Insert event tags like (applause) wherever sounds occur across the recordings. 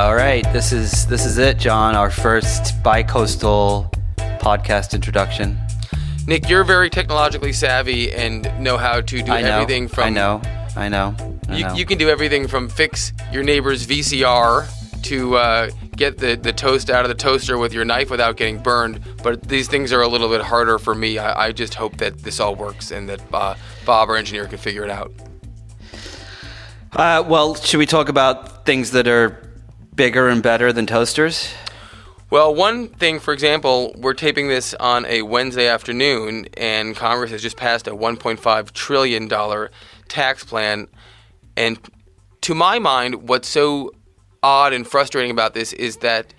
All right, this is this is it, John. Our first bi-coastal podcast introduction. Nick, you're very technologically savvy and know how to do I know. everything from. I know. I know. I You, know. you can do everything from fix your neighbor's VCR to uh, get the, the toast out of the toaster with your knife without getting burned. But these things are a little bit harder for me. I, I just hope that this all works and that uh, Bob, our engineer, can figure it out. Uh, well, should we talk about things that are bigger and better than toasters? Well, one thing, for example, we're taping this on a Wednesday afternoon, and Congress has just passed a $1.5 trillion tax plan. And to my mind, what's so odd and frustrating about this is that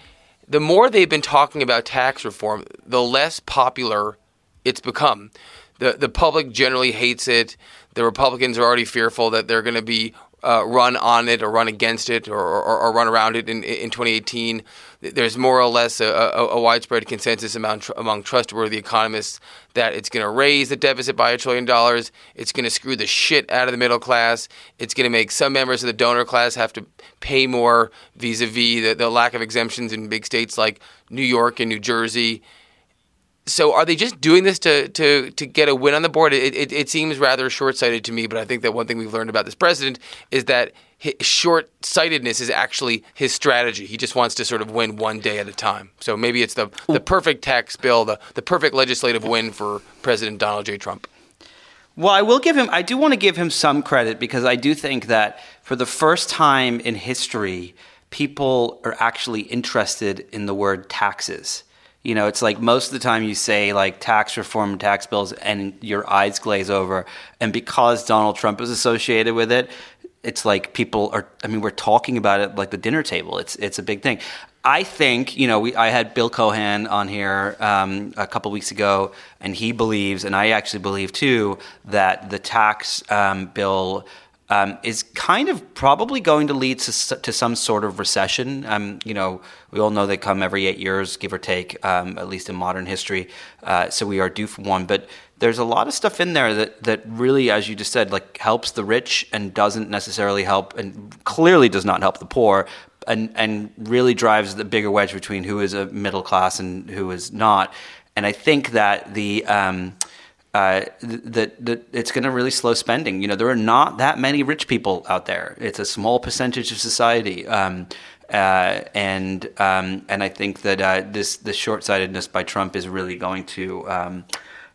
the more they've been talking about tax reform, the less popular it's become. The, the public generally hates it. The Republicans are already fearful that they're going to be uh, run on it or run against it or, or, or run around it in, in 2018. There's more or less a, a, a widespread consensus among, among trustworthy economists that it's going to raise the deficit by a trillion dollars. It's going to screw the shit out of the middle class. It's going to make some members of the donor class have to pay more vis a vis the lack of exemptions in big states like New York and New Jersey so are they just doing this to, to, to get a win on the board? It, it, it seems rather short sighted to me, but I think that one thing we've learned about this president is that short sightedness is actually his strategy. He just wants to sort of win one day at a time. So maybe it's the, the mm. perfect tax bill, the, the perfect legislative win for President Donald J. Trump. Well, I will give him, I do want to give him some credit because I do think that for the first time in history, people are actually interested in the word taxes. You know, it's like most of the time you say like tax reform, tax bills, and your eyes glaze over. And because Donald Trump is associated with it, it's like people are. I mean, we're talking about it like the dinner table. It's it's a big thing. I think you know we. I had Bill Cohan on here um, a couple weeks ago, and he believes, and I actually believe too, that the tax um, bill um, is kind of probably going to lead to, to some sort of recession. Um, you know, we all know they come every eight years, give or take, um, at least in modern history. Uh, so we are due for one. But there's a lot of stuff in there that, that really, as you just said, like helps the rich and doesn't necessarily help, and clearly does not help the poor. And, and really drives the bigger wedge between who is a middle class and who is not. And I think that the um, uh, that that it's going to really slow spending. You know, there are not that many rich people out there. It's a small percentage of society, um, uh, and um, and I think that uh, this this short sightedness by Trump is really going to um,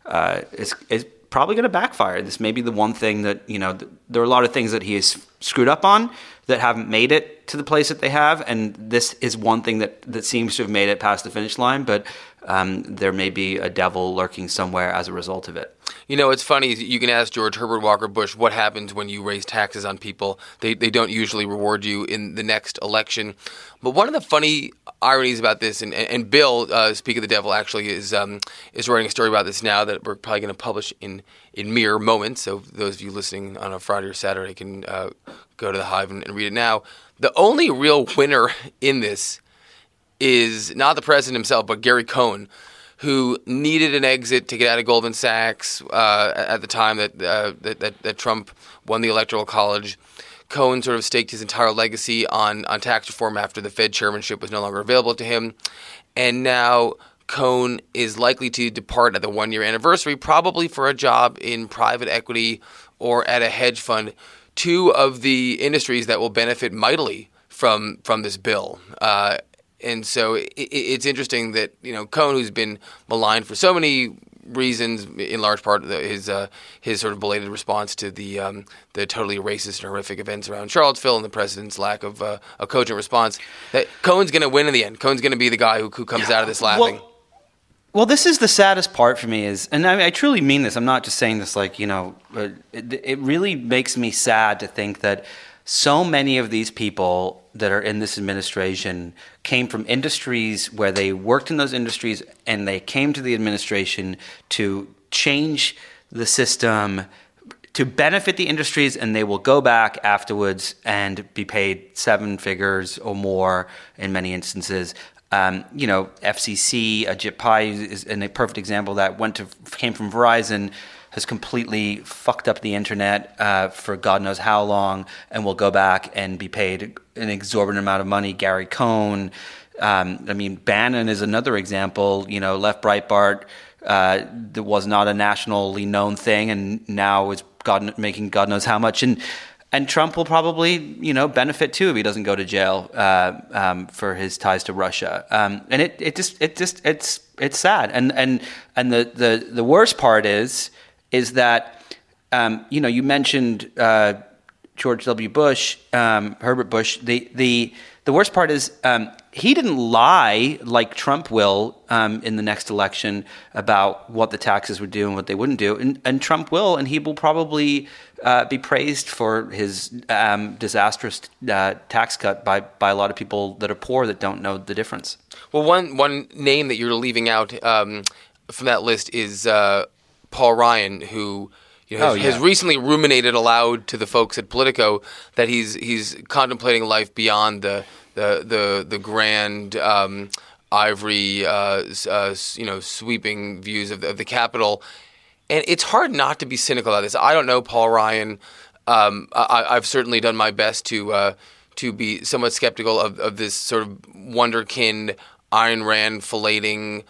uh, is is probably going to backfire. This may be the one thing that you know th- there are a lot of things that he has screwed up on that haven't made it to the place that they have, and this is one thing that that seems to have made it past the finish line, but um, there may be a devil lurking somewhere as a result of it. You know, it's funny. You can ask George Herbert Walker Bush what happens when you raise taxes on people. They, they don't usually reward you in the next election. But one of the funny ironies about this, and, and Bill, uh, speak of the devil, actually is um, is writing a story about this now that we're probably going to publish in, in mere moments. So those of you listening on a Friday or Saturday can uh, go to the Hive and, and read it now. The only real winner in this is not the president himself, but Gary Cohn, who needed an exit to get out of Goldman Sachs uh, at the time that, uh, that, that that Trump won the Electoral College. Cohn sort of staked his entire legacy on on tax reform after the Fed chairmanship was no longer available to him, and now Cohn is likely to depart at the one year anniversary, probably for a job in private equity or at a hedge fund. Two of the industries that will benefit mightily from from this bill. Uh, and so it, it's interesting that you know Cohn, who's been maligned for so many reasons, in large part his uh, his sort of belated response to the um, the totally racist and horrific events around Charlottesville and the president's lack of uh, a cogent response. That Cohn's going to win in the end. Cohn's going to be the guy who, who comes out of this laughing. Well, well, this is the saddest part for me is, and I, I truly mean this. I'm not just saying this like you know. It, it really makes me sad to think that so many of these people that are in this administration came from industries where they worked in those industries and they came to the administration to change the system to benefit the industries and they will go back afterwards and be paid seven figures or more in many instances. Um, you know, FCC, Ajit Pai is a perfect example that went to came from Verizon, has completely fucked up the internet uh, for God knows how long, and will go back and be paid an exorbitant amount of money. Gary Cohn. Um, I mean, Bannon is another example. You know, left Breitbart uh, that was not a nationally known thing, and now is God making God knows how much. And and Trump will probably, you know, benefit too if he doesn't go to jail uh, um, for his ties to Russia. Um, and it, it just, it just, it's, it's sad. And and and the the the worst part is, is that, um, you know, you mentioned uh, George W. Bush, um, Herbert Bush. The the the worst part is um, he didn't lie like Trump will um, in the next election about what the taxes would do and what they wouldn't do, and, and Trump will, and he will probably uh, be praised for his um, disastrous uh, tax cut by by a lot of people that are poor that don't know the difference. Well, one one name that you're leaving out um, from that list is uh, Paul Ryan, who you know, has, oh, yeah. has, recently ruminated aloud to the folks at Politico that he's he's contemplating life beyond the the the, the grand um, ivory, uh, uh, you know, sweeping views of the, of the Capitol. And it's hard not to be cynical about this. I don't know Paul Ryan. Um, I, have certainly done my best to uh, to be somewhat skeptical of, of this sort of wonderkind Ayn Rand filleting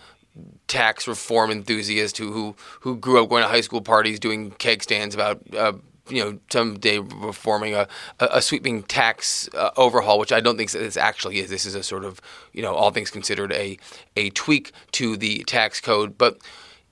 tax reform enthusiast who who who grew up going to high school parties doing keg stands about uh, you know someday reforming a, a, sweeping tax uh, overhaul, which I don't think this actually is. This is a sort of you know all things considered a a tweak to the tax code, but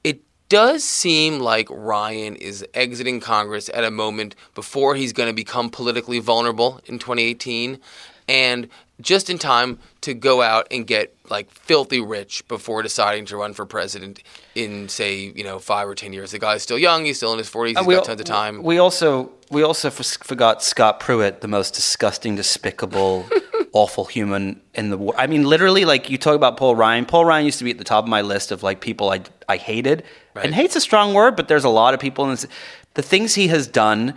it does seem like Ryan is exiting Congress at a moment before he's going to become politically vulnerable in 2018, and just in time to go out and get like filthy rich before deciding to run for president in say you know five or ten years. The guy's still young; he's still in his forties. He's uh, got tons of time. We also we also forgot Scott Pruitt, the most disgusting, despicable, (laughs) awful human in the world. I mean, literally, like you talk about Paul Ryan. Paul Ryan used to be at the top of my list of like people I I hated. Right. And hate's a strong word, but there's a lot of people in this. The things he has done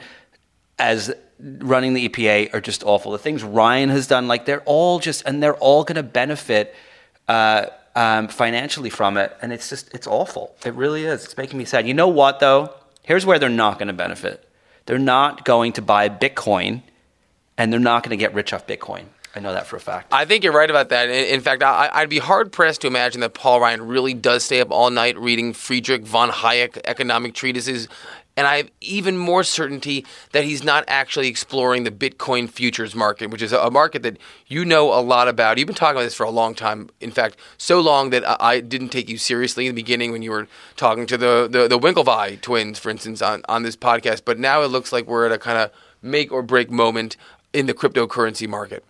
as running the EPA are just awful. The things Ryan has done, like they're all just, and they're all going to benefit uh, um, financially from it. And it's just, it's awful. It really is. It's making me sad. You know what, though? Here's where they're not going to benefit. They're not going to buy Bitcoin, and they're not going to get rich off Bitcoin. I know that for a fact. I think you're right about that. In fact, I'd be hard pressed to imagine that Paul Ryan really does stay up all night reading Friedrich von Hayek economic treatises and I have even more certainty that he's not actually exploring the Bitcoin futures market, which is a market that you know a lot about. You've been talking about this for a long time. In fact, so long that I didn't take you seriously in the beginning when you were talking to the, the, the Winklevi twins, for instance, on, on this podcast. But now it looks like we're at a kind of make or break moment in the cryptocurrency market.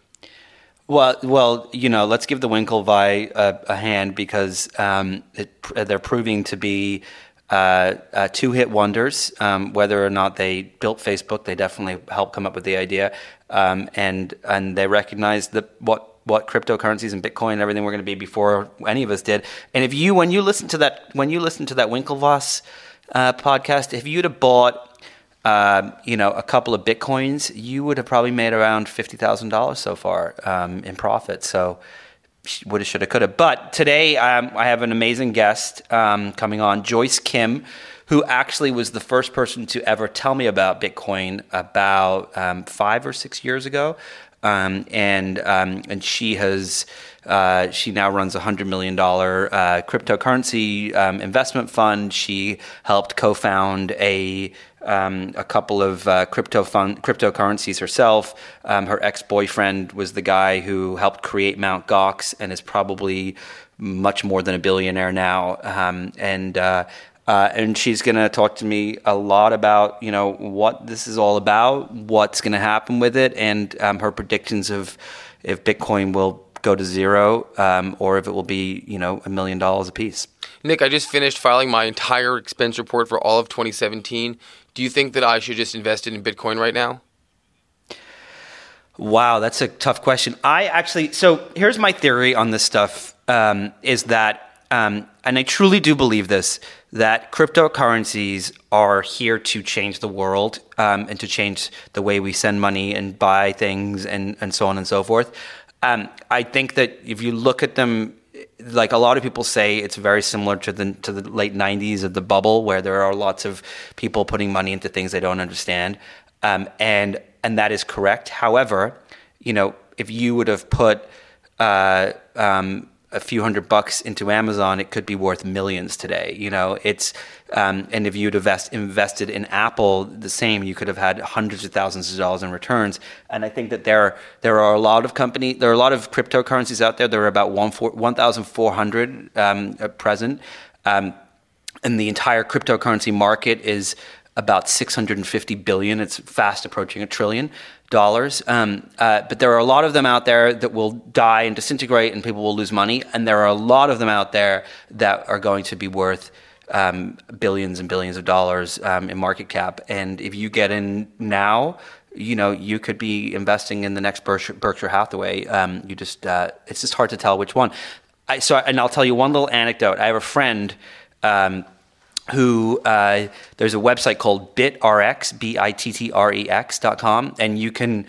Well, well, you know, let's give the Winklevi a, a hand because um, it, they're proving to be uh, uh, two hit wonders. Um, whether or not they built Facebook, they definitely helped come up with the idea, um, and and they recognized that what what cryptocurrencies and Bitcoin and everything were going to be before any of us did. And if you when you listen to that when you listen to that Winklevoss uh, podcast, if you'd have bought uh, you know, a couple of bitcoins, you would have probably made around fifty thousand dollars so far um, in profit. So, woulda, shoulda, coulda. But today um, I have an amazing guest um, coming on, Joyce Kim, who actually was the first person to ever tell me about Bitcoin about um, five or six years ago. Um, and um, and she has uh, she now runs a hundred million dollar uh, cryptocurrency um, investment fund. She helped co-found a um, a couple of uh, crypto cryptocurrencies herself. Um, her ex boyfriend was the guy who helped create Mount Gox and is probably much more than a billionaire now. Um, and uh, uh, and she's going to talk to me a lot about you know what this is all about, what's going to happen with it, and um, her predictions of if Bitcoin will go to zero um, or if it will be you know a million dollars a piece. Nick, I just finished filing my entire expense report for all of 2017. Do you think that I should just invest in Bitcoin right now? Wow, that's a tough question. I actually, so here's my theory on this stuff um, is that, um, and I truly do believe this, that cryptocurrencies are here to change the world um, and to change the way we send money and buy things and, and so on and so forth. Um, I think that if you look at them like a lot of people say it's very similar to the to the late 90s of the bubble where there are lots of people putting money into things they don't understand. Um, and and that is correct. However you know if you would have put uh, um, a few hundred bucks into Amazon, it could be worth millions today. You know, it's um, and if you'd invest, invested in Apple, the same, you could have had hundreds of thousands of dollars in returns. And I think that there there are a lot of company, there are a lot of cryptocurrencies out there. There are about one one thousand four hundred um, present, um, and the entire cryptocurrency market is about 650 billion. It's fast approaching a trillion dollars. Um, uh, but there are a lot of them out there that will die and disintegrate, and people will lose money. And there are a lot of them out there that are going to be worth um, billions and billions of dollars um, in market cap. And if you get in now, you know you could be investing in the next Berkshire, Berkshire Hathaway. Um, you just uh, it's just hard to tell which one. I, so, and I'll tell you one little anecdote. I have a friend um, who uh, there's a website called Bittrex, B I T T R E X dot com, and you can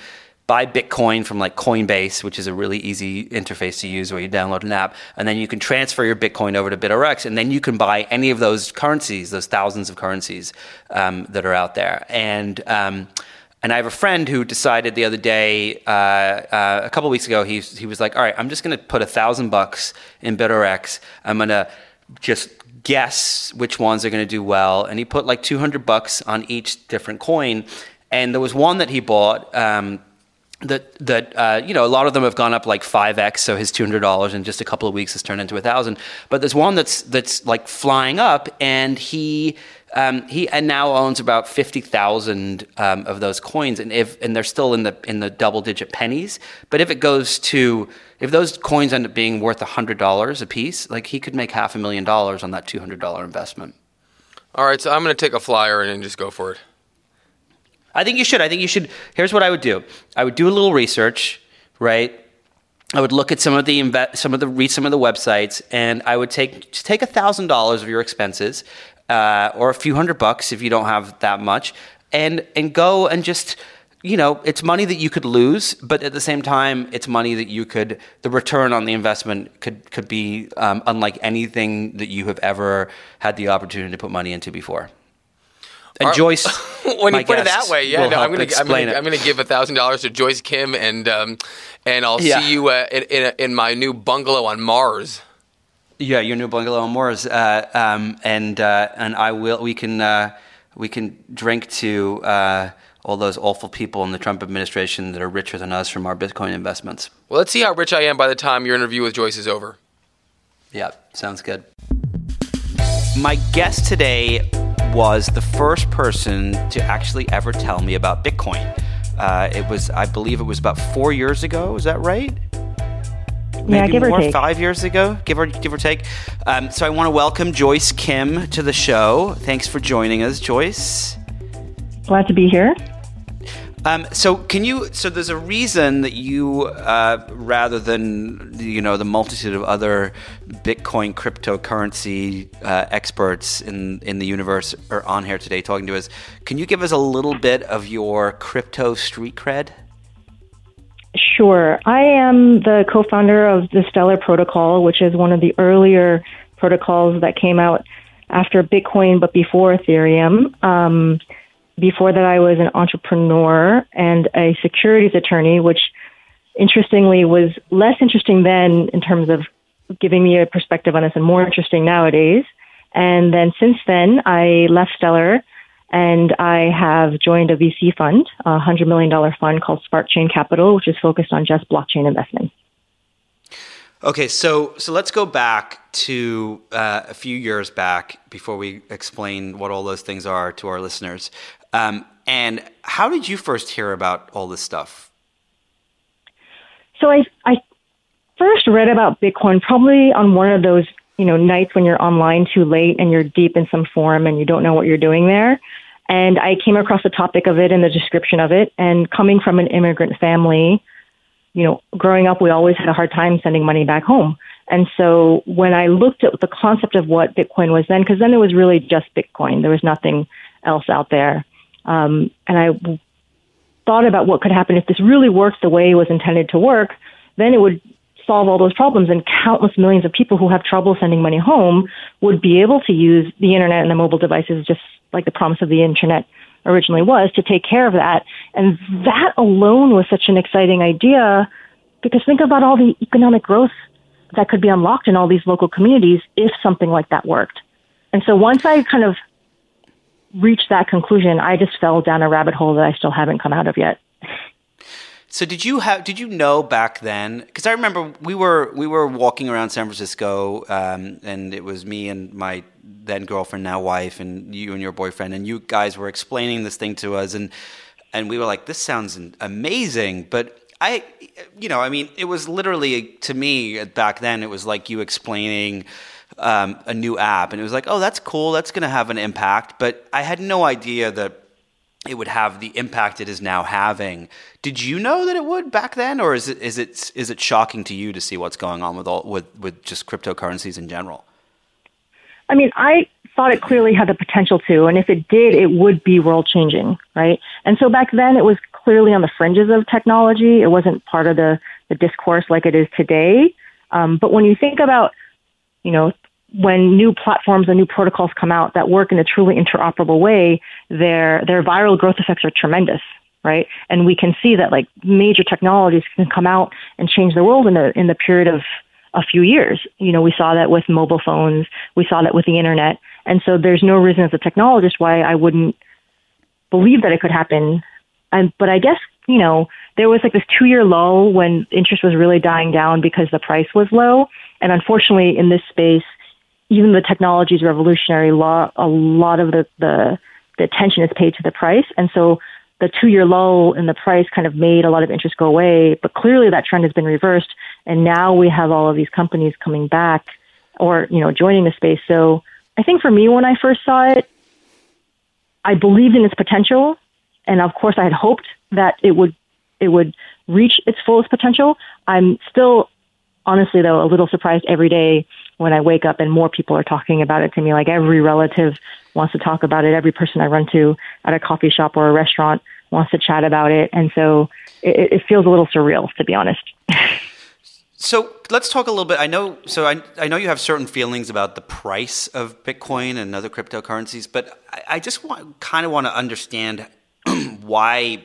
buy Bitcoin from like Coinbase, which is a really easy interface to use where you download an app, and then you can transfer your Bitcoin over to Bittrex, and then you can buy any of those currencies, those thousands of currencies um, that are out there. And um, and I have a friend who decided the other day, uh, uh, a couple weeks ago, he he was like, "All right, I'm just going to put a thousand bucks in Bittrex. I'm going to just guess which ones are going to do well. And he put like 200 bucks on each different coin. And there was one that he bought. Um, that that uh, you know a lot of them have gone up like five x, so his two hundred dollars in just a couple of weeks has turned into a thousand. But there's one that's that's like flying up, and he um, he and now owns about fifty thousand um, of those coins, and if and they're still in the in the double digit pennies. But if it goes to if those coins end up being worth hundred dollars a piece, like he could make half a million dollars on that two hundred dollar investment. All right, so I'm going to take a flyer and just go for it. I think you should. I think you should. Here's what I would do. I would do a little research, right? I would look at some of the inve- some of the read some of the websites, and I would take take a thousand dollars of your expenses, uh, or a few hundred bucks if you don't have that much, and and go and just you know it's money that you could lose, but at the same time it's money that you could the return on the investment could could be um, unlike anything that you have ever had the opportunity to put money into before. And Our, Joyce, (laughs) when you put it that way, yeah, no, I'm going to I'm going to give a thousand dollars to Joyce Kim, and um, and I'll yeah. see you uh, in, in, in my new bungalow on Mars. Yeah, your new bungalow on Mars, uh, um, and uh, and I will. We can uh, we can drink to uh, all those awful people in the Trump administration that are richer than us from our Bitcoin investments. Well, let's see how rich I am by the time your interview with Joyce is over. Yeah, sounds good. My guest today was the first person to actually ever tell me about Bitcoin. Uh, it was, I believe, it was about four years ago. Is that right? Maybe yeah, give more, or take. five years ago, give or give or take. Um, so I want to welcome Joyce Kim to the show. Thanks for joining us, Joyce. Glad to be here. Um, so can you? So there's a reason that you, uh, rather than you know the multitude of other Bitcoin cryptocurrency uh, experts in in the universe are on here today talking to us. Can you give us a little bit of your crypto street cred? Sure. I am the co-founder of the Stellar Protocol, which is one of the earlier protocols that came out after Bitcoin, but before Ethereum. Um, before that, I was an entrepreneur and a securities attorney, which interestingly was less interesting then in terms of giving me a perspective on this and more interesting nowadays. And then since then, I left Stellar and I have joined a VC fund, a $100 million fund called Spark Chain Capital, which is focused on just blockchain investment. Okay, so so let's go back to uh, a few years back before we explain what all those things are to our listeners. Um, and how did you first hear about all this stuff? So I, I first read about Bitcoin probably on one of those you know nights when you're online too late and you're deep in some forum and you don't know what you're doing there. And I came across the topic of it and the description of it. And coming from an immigrant family, you know, growing up, we always had a hard time sending money back home. And so when I looked at the concept of what Bitcoin was then, because then it was really just Bitcoin, there was nothing else out there. Um, and I thought about what could happen if this really works the way it was intended to work, then it would solve all those problems and countless millions of people who have trouble sending money home would be able to use the internet and the mobile devices just like the promise of the internet originally was to take care of that. And that alone was such an exciting idea because think about all the economic growth that could be unlocked in all these local communities if something like that worked. And so once I kind of reached that conclusion, I just fell down a rabbit hole that I still haven't come out of yet. So did you have? Did you know back then? Because I remember we were we were walking around San Francisco, um, and it was me and my then girlfriend, now wife, and you and your boyfriend, and you guys were explaining this thing to us, and and we were like, "This sounds amazing," but I, you know, I mean, it was literally to me back then. It was like you explaining um, a new app, and it was like, "Oh, that's cool. That's going to have an impact," but I had no idea that it would have the impact it is now having. Did you know that it would back then, or is it is it is it shocking to you to see what's going on with all with with just cryptocurrencies in general? I mean, I thought it clearly had the potential to, and if it did, it would be world changing, right? And so back then, it was clearly on the fringes of technology. It wasn't part of the the discourse like it is today. Um, but when you think about, you know, when new platforms and new protocols come out that work in a truly interoperable way, their their viral growth effects are tremendous, right? And we can see that like major technologies can come out and change the world in the in the period of a few years. You know, we saw that with mobile phones, we saw that with the internet, and so there's no reason as a technologist why I wouldn't believe that it could happen. And but I guess you know there was like this two year lull when interest was really dying down because the price was low, and unfortunately in this space even the technology is revolutionary, law, a lot of the, the, the attention is paid to the price. And so the two year lull in the price kind of made a lot of interest go away. But clearly that trend has been reversed. And now we have all of these companies coming back or, you know, joining the space. So I think for me, when I first saw it, I believed in its potential. And of course I had hoped that it would, it would reach its fullest potential. I'm still honestly though a little surprised every day when I wake up and more people are talking about it to me. Like every relative wants to talk about it. Every person I run to at a coffee shop or a restaurant wants to chat about it. And so it, it feels a little surreal, to be honest. (laughs) So let's talk a little bit. I know, so I, I know you have certain feelings about the price of Bitcoin and other cryptocurrencies, but I, I just want, kind of want to understand (clears throat) why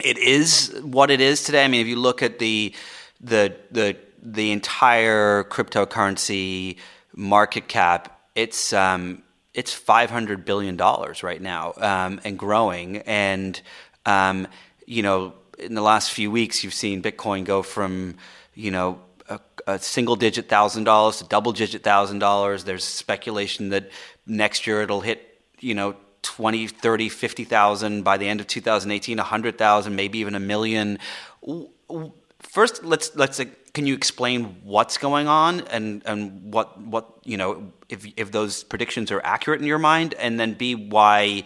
it is what it is today. I mean, if you look at the the the the entire cryptocurrency market cap, it's um, it's five hundred billion dollars right now um, and growing. And um, you know, in the last few weeks, you've seen Bitcoin go from you know a, a single digit thousand dollars to double digit thousand dollars. There's speculation that next year it'll hit you know 20, 30, 50,000 by the end of 2018, 100,000, maybe even a million. First, let's let's can you explain what's going on and, and what what you know if if those predictions are accurate in your mind, and then b why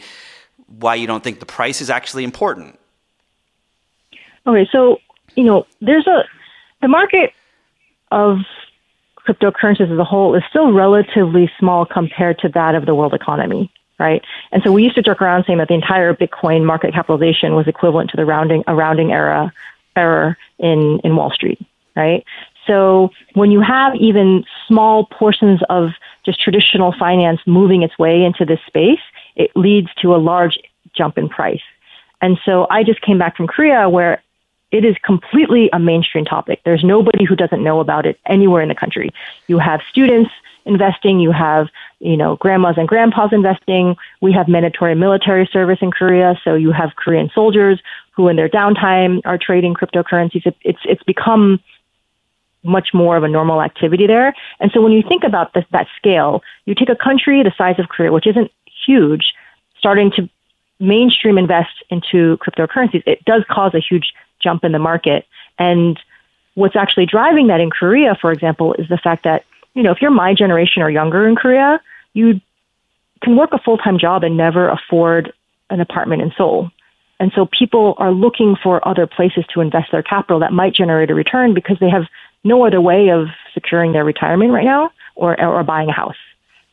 why you don't think the price is actually important? Okay, so you know there's a the market of cryptocurrencies as a whole is still relatively small compared to that of the world economy, right? And so we used to joke around saying that the entire Bitcoin market capitalization was equivalent to the rounding a rounding era error in in Wall Street, right? So when you have even small portions of just traditional finance moving its way into this space, it leads to a large jump in price. And so I just came back from Korea where it is completely a mainstream topic. There's nobody who doesn't know about it anywhere in the country. You have students investing, you have, you know, grandmas and grandpas investing. We have mandatory military service in Korea, so you have Korean soldiers who in their downtime are trading cryptocurrencies. It, it's it's become much more of a normal activity there. And so when you think about this, that scale, you take a country the size of Korea, which isn't huge, starting to mainstream invest into cryptocurrencies, it does cause a huge jump in the market. And what's actually driving that in Korea, for example, is the fact that, you know, if you're my generation or younger in Korea, you can work a full time job and never afford an apartment in Seoul. And so people are looking for other places to invest their capital that might generate a return because they have no other way of securing their retirement right now or, or buying a house.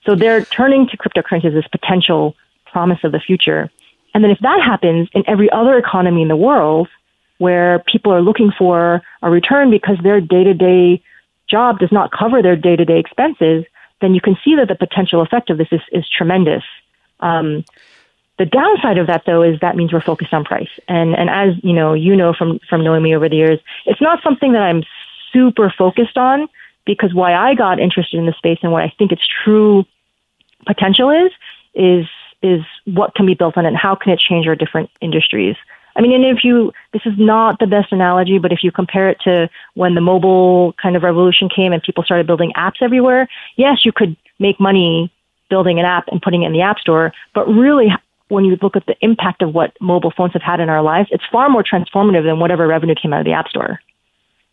So they're turning to cryptocurrencies as potential promise of the future. And then if that happens in every other economy in the world, where people are looking for a return because their day to day job does not cover their day to day expenses, then you can see that the potential effect of this is, is tremendous. Um, the downside of that, though, is that means we're focused on price. And and as you know, you know from from knowing me over the years, it's not something that I'm super focused on because why I got interested in the space and what I think its true potential is is is what can be built on it and how can it change our different industries. I mean, and if you, this is not the best analogy, but if you compare it to when the mobile kind of revolution came and people started building apps everywhere, yes, you could make money building an app and putting it in the app store, but really when you look at the impact of what mobile phones have had in our lives, it's far more transformative than whatever revenue came out of the app store.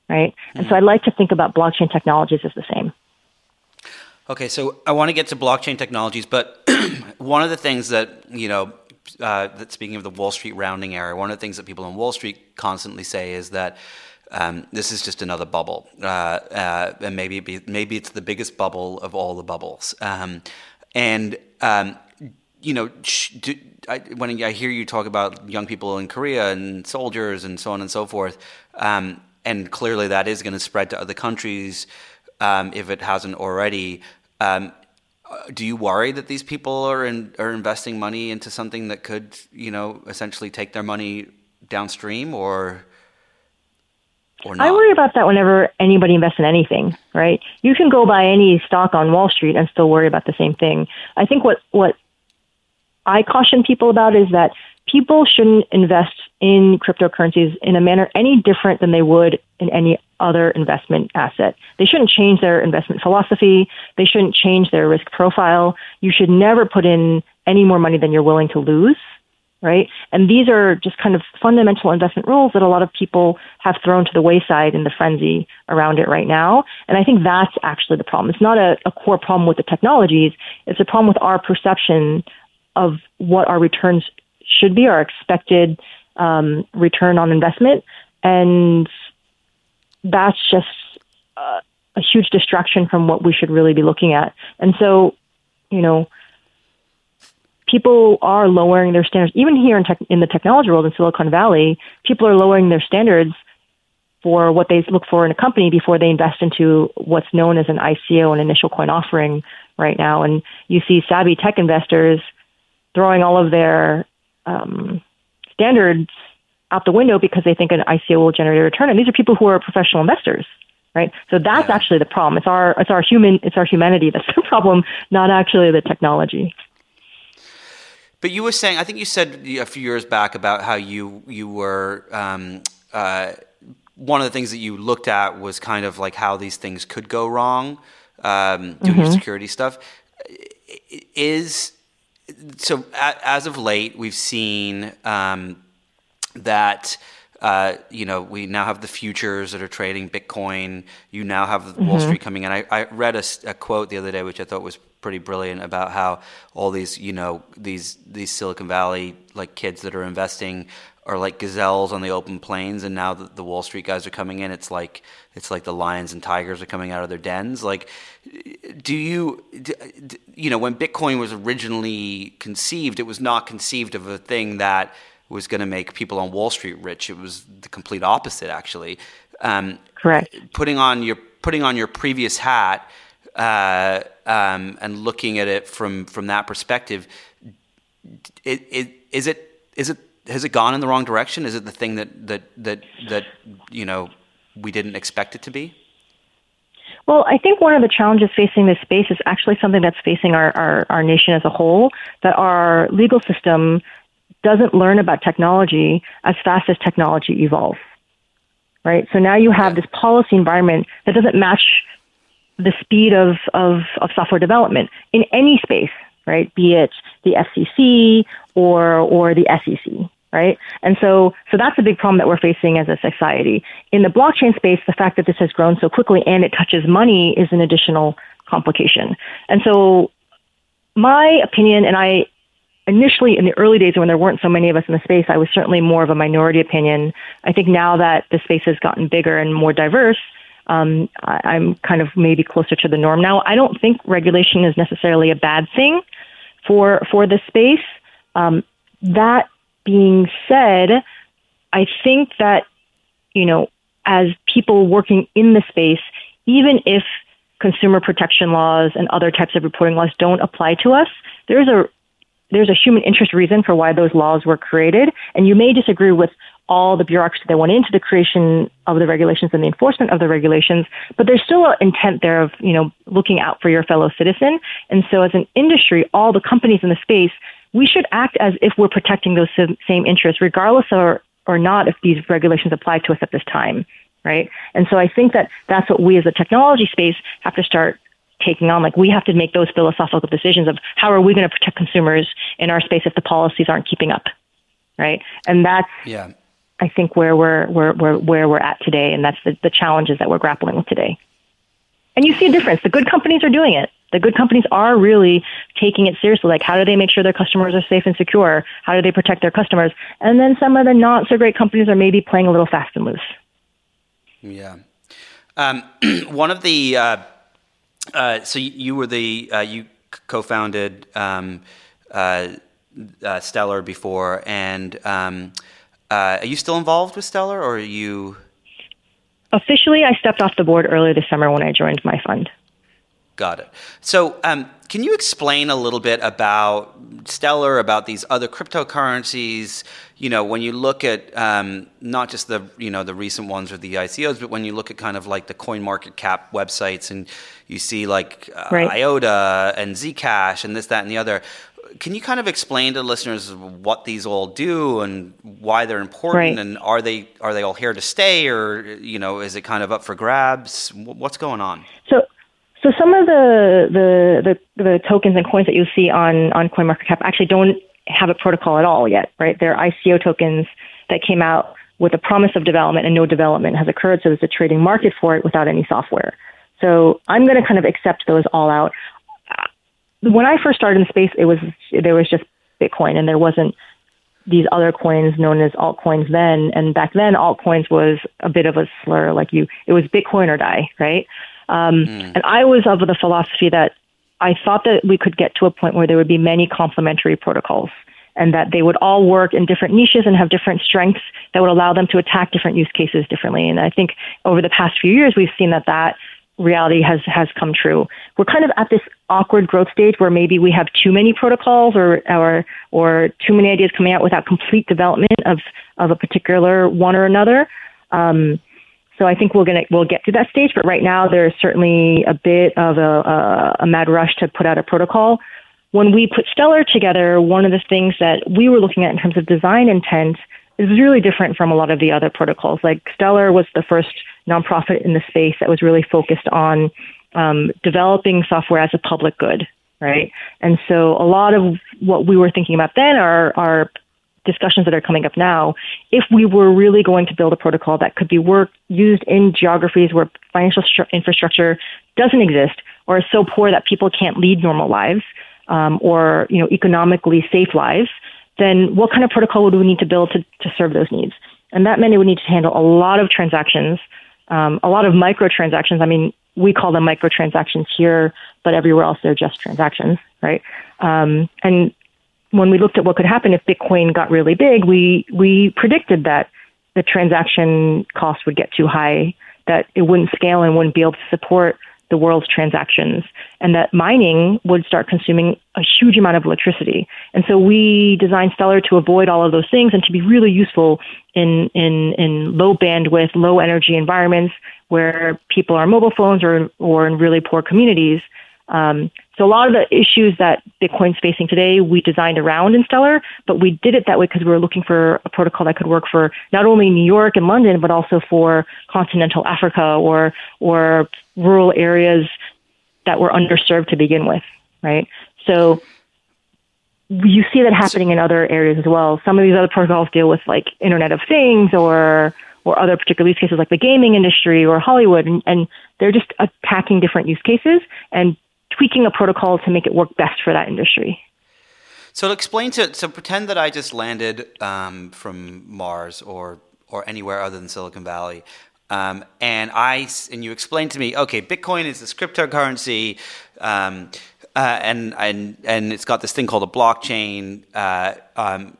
Right? Mm-hmm. And so I like to think about blockchain technologies as the same. Okay, so I want to get to blockchain technologies, but (clears throat) one of the things that, you know, uh, that speaking of the Wall Street rounding error, one of the things that people on Wall Street constantly say is that um, this is just another bubble, uh, uh, and maybe it be, maybe it's the biggest bubble of all the bubbles. Um, and um, you know, do, I, when I hear you talk about young people in Korea and soldiers and so on and so forth, um, and clearly that is going to spread to other countries um, if it hasn't already. Um, do you worry that these people are in, are investing money into something that could, you know, essentially take their money downstream, or or not? I worry about that whenever anybody invests in anything. Right? You can go buy any stock on Wall Street and still worry about the same thing. I think what what I caution people about is that people shouldn't invest in cryptocurrencies in a manner any different than they would in any other investment asset. They shouldn't change their investment philosophy. They shouldn't change their risk profile. You should never put in any more money than you're willing to lose, right? And these are just kind of fundamental investment rules that a lot of people have thrown to the wayside in the frenzy around it right now. And I think that's actually the problem. It's not a, a core problem with the technologies. It's a problem with our perception of what our returns should be, our expected um, return on investment, and that's just uh, a huge distraction from what we should really be looking at. And so, you know, people are lowering their standards. Even here in, tech, in the technology world in Silicon Valley, people are lowering their standards for what they look for in a company before they invest into what's known as an ICO, an initial coin offering, right now. And you see savvy tech investors throwing all of their um, standards out the window because they think an ICO will generate a return. And these are people who are professional investors, right? So that's yeah. actually the problem. It's our it's our human it's our humanity that's (laughs) the problem, not actually the technology. But you were saying, I think you said a few years back about how you you were um, uh, one of the things that you looked at was kind of like how these things could go wrong, um, doing mm-hmm. security stuff. Is so as of late, we've seen um, that. Uh, you know, we now have the futures that are trading Bitcoin. You now have mm-hmm. Wall Street coming in. I, I read a, a, quote the other day, which I thought was pretty brilliant, about how all these, you know, these these Silicon Valley like kids that are investing are like gazelles on the open plains, and now that the Wall Street guys are coming in, it's like it's like the lions and tigers are coming out of their dens. Like, do you, do, you know, when Bitcoin was originally conceived, it was not conceived of a thing that was going to make people on Wall Street rich. It was the complete opposite, actually. Um, Correct. Putting on your putting on your previous hat uh, um, and looking at it from from that perspective, it, it, is it is it has it gone in the wrong direction? Is it the thing that that that that you know we didn't expect it to be? Well, I think one of the challenges facing this space is actually something that's facing our, our, our nation as a whole, that our legal system doesn't learn about technology as fast as technology evolves. Right? So now you have this policy environment that doesn't match the speed of, of, of software development in any space, right? Be it the FCC or, or the SEC right? And so, so that's a big problem that we're facing as a society. In the blockchain space, the fact that this has grown so quickly and it touches money is an additional complication. And so, my opinion, and I initially in the early days when there weren't so many of us in the space, I was certainly more of a minority opinion. I think now that the space has gotten bigger and more diverse, um, I, am kind of maybe closer to the norm now. I don't think regulation is necessarily a bad thing for for this space. Um, that being said, I think that you know, as people working in the space, even if consumer protection laws and other types of reporting laws don't apply to us, there's a there's a human interest reason for why those laws were created, and you may disagree with all the bureaucracy that went into the creation of the regulations and the enforcement of the regulations, but there's still an intent there of, you know, looking out for your fellow citizen. And so as an industry, all the companies in the space, we should act as if we're protecting those same interests, regardless or, or not if these regulations apply to us at this time, right? And so I think that that's what we as a technology space have to start taking on. Like we have to make those philosophical decisions of how are we going to protect consumers in our space if the policies aren't keeping up, right? And that's yeah. I think where we're, where, where, where we're at today, and that's the, the challenges that we're grappling with today. And you see a difference. The good companies are doing it. The good companies are really taking it seriously. Like, how do they make sure their customers are safe and secure? How do they protect their customers? And then some of the not so great companies are maybe playing a little fast and loose. Yeah. Um, (clears throat) one of the, uh, uh, so you, were the, uh, you co founded um, uh, uh, Stellar before, and um, uh, are you still involved with Stellar, or are you? Officially, I stepped off the board earlier this summer when I joined my fund. Got it. So, um, can you explain a little bit about Stellar, about these other cryptocurrencies? You know, when you look at um, not just the you know the recent ones or the ICOs, but when you look at kind of like the Coin Market Cap websites and you see like uh, right. IOTA and Zcash and this, that, and the other can you kind of explain to listeners what these all do and why they're important, right. and are they are they all here to stay, or you know, is it kind of up for grabs? What's going on? So, so some of the the the, the tokens and coins that you see on on CoinMarketCap actually don't have a protocol at all yet, right? They're ICO tokens that came out with a promise of development, and no development has occurred, so there's a trading market for it without any software. So I'm going to kind of accept those all out when I first started in space, it was there was just Bitcoin, and there wasn't these other coins known as altcoins then. And back then, altcoins was a bit of a slur. Like you, it was Bitcoin or die, right? Um, mm. And I was of the philosophy that I thought that we could get to a point where there would be many complementary protocols and that they would all work in different niches and have different strengths that would allow them to attack different use cases differently. And I think over the past few years, we've seen that that reality has has come true. We're kind of at this awkward growth stage where maybe we have too many protocols or or or too many ideas coming out without complete development of of a particular one or another. Um, so I think we're gonna we'll get to that stage, but right now there's certainly a bit of a, a, a mad rush to put out a protocol. When we put Stellar together, one of the things that we were looking at in terms of design intent is really different from a lot of the other protocols. Like Stellar was the first nonprofit in the space that was really focused on um, developing software as a public good, right? And so a lot of what we were thinking about then are, are discussions that are coming up now. If we were really going to build a protocol that could be used in geographies where financial stru- infrastructure doesn't exist or is so poor that people can't lead normal lives um, or you know economically safe lives, then what kind of protocol would we need to build to, to serve those needs? And that meant it would need to handle a lot of transactions um, a lot of microtransactions. I mean, we call them microtransactions here, but everywhere else they're just transactions, right? Um, and when we looked at what could happen if Bitcoin got really big, we we predicted that the transaction cost would get too high, that it wouldn't scale and wouldn't be able to support the world's transactions, and that mining would start consuming a huge amount of electricity. And so we designed Stellar to avoid all of those things and to be really useful in, in, in low bandwidth, low energy environments where people are mobile phones or, or in really poor communities. Um, so a lot of the issues that Bitcoin's facing today, we designed around in Stellar, but we did it that way because we were looking for a protocol that could work for not only New York and London, but also for continental Africa or or rural areas that were underserved to begin with, right? So you see that happening in other areas as well. Some of these other protocols deal with like Internet of Things or or other particular use cases like the gaming industry or Hollywood, and, and they're just attacking different use cases and tweaking a protocol to make it work best for that industry. So to explain to so pretend that I just landed um, from Mars or or anywhere other than Silicon Valley. Um, and I and you explained to me, okay, Bitcoin is this cryptocurrency, um, uh, and and and it's got this thing called a blockchain, uh, um,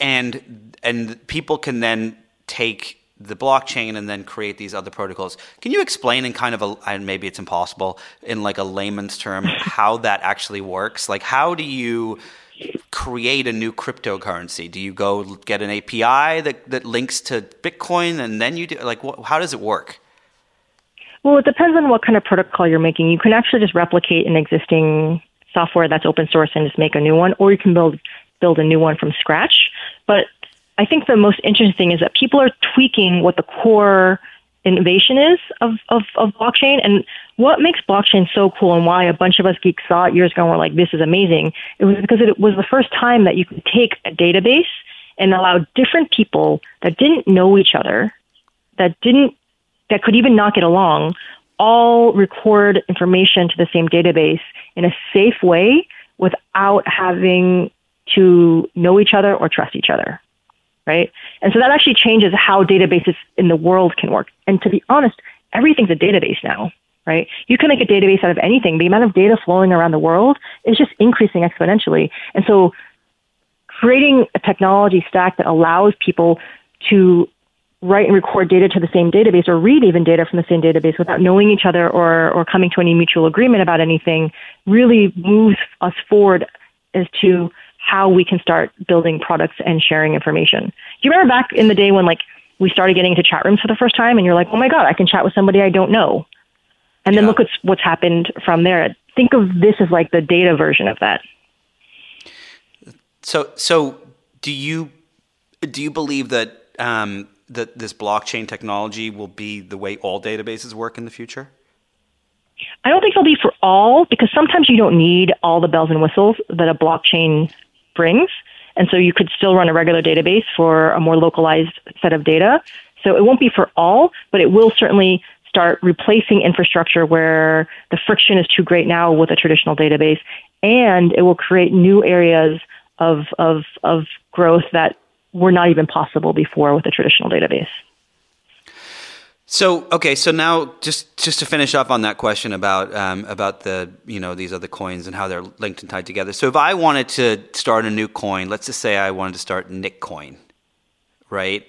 and and people can then take the blockchain and then create these other protocols. Can you explain in kind of a, and maybe it's impossible, in like a layman's term, (laughs) how that actually works? Like, how do you create a new cryptocurrency? Do you go get an API that, that links to Bitcoin and then you do, like, wh- how does it work? Well, it depends on what kind of protocol you're making. You can actually just replicate an existing software that's open source and just make a new one, or you can build build a new one from scratch. But I think the most interesting thing is that people are tweaking what the core innovation is of, of, of blockchain and what makes blockchain so cool and why a bunch of us geeks saw it years ago and were like, this is amazing. It was because it was the first time that you could take a database and allow different people that didn't know each other, that didn't, that could even not get along, all record information to the same database in a safe way without having to know each other or trust each other right? And so that actually changes how databases in the world can work. And to be honest, everything's a database now, right? You can make a database out of anything. The amount of data flowing around the world is just increasing exponentially. And so creating a technology stack that allows people to write and record data to the same database or read even data from the same database without knowing each other or, or coming to any mutual agreement about anything really moves us forward as to how we can start building products and sharing information. Do you remember back in the day when like we started getting into chat rooms for the first time and you're like, oh my God, I can chat with somebody I don't know. And then yeah. look at what's happened from there. Think of this as like the data version of that. So, so do you do you believe that um, that this blockchain technology will be the way all databases work in the future? I don't think it'll be for all because sometimes you don't need all the bells and whistles that a blockchain brings. And so you could still run a regular database for a more localized set of data. So it won't be for all, but it will certainly start replacing infrastructure where the friction is too great now with a traditional database. And it will create new areas of, of, of growth that were not even possible before with a traditional database. So okay, so now just just to finish off on that question about um, about the you know these other coins and how they're linked and tied together. So if I wanted to start a new coin, let's just say I wanted to start Nickcoin, right?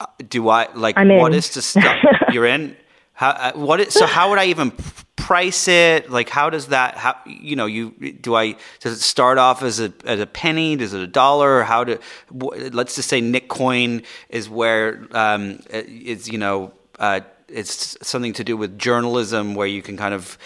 Uh, do I like what is to start? You're in. How uh, what is so? How would I even price it? Like how does that? How you know you do I does it start off as a as a penny? Does it a dollar? How do let's just say Nickcoin is where um, it's you know uh, it's something to do with journalism where you can kind of